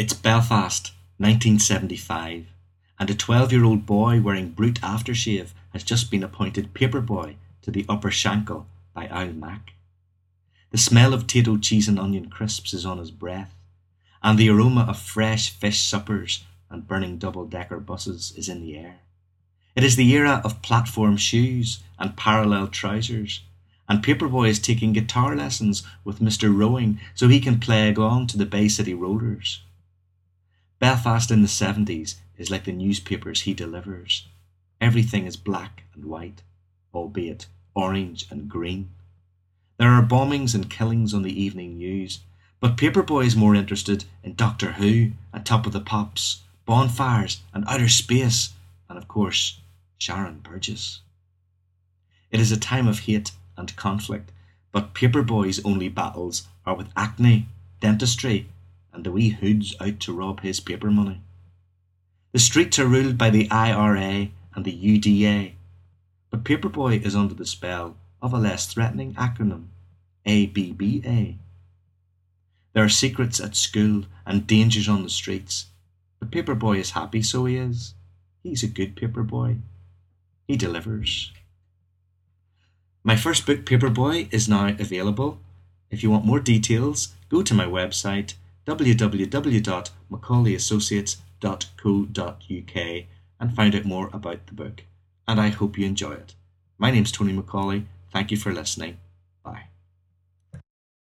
It's Belfast, 1975, and a 12 year old boy wearing Brut aftershave has just been appointed paper boy to the Upper Shankill by Oul Mac. The smell of Tayto cheese and onion crisps is on his breath, and the aroma of fresh fish suppers and burning double decker buses is in the air. It is the era of platform shoes and parallel trousers, and Paperboy is taking guitar lessons with Mr. Rowing so he can play along to the Bay City Rollers. Belfast in the 70s is like the newspapers he delivers. Everything is black and white, albeit orange and green. There are bombings and killings on the evening news, but Paperboy is more interested in Doctor Who and Top of the Pops, bonfires and outer space, and of course, Sharon Burgess. It is a time of hate and conflict, but Paperboy's only battles are with acne, dentistry, and the wee hoods out to rob his paper money. The streets are ruled by the IRA and the UDA, but Paperboy is under the spell of a less threatening acronym, ABBA. There are secrets at school and dangers on the streets, but Paperboy is happy, so he is. He's a good paperboy. He delivers. My first book, Paperboy, is now available. If you want more details, go to my website www.macaulayassociates.co.uk and find out more about the book. And I hope you enjoy it. My name's Tony Macaulay. Thank you for listening.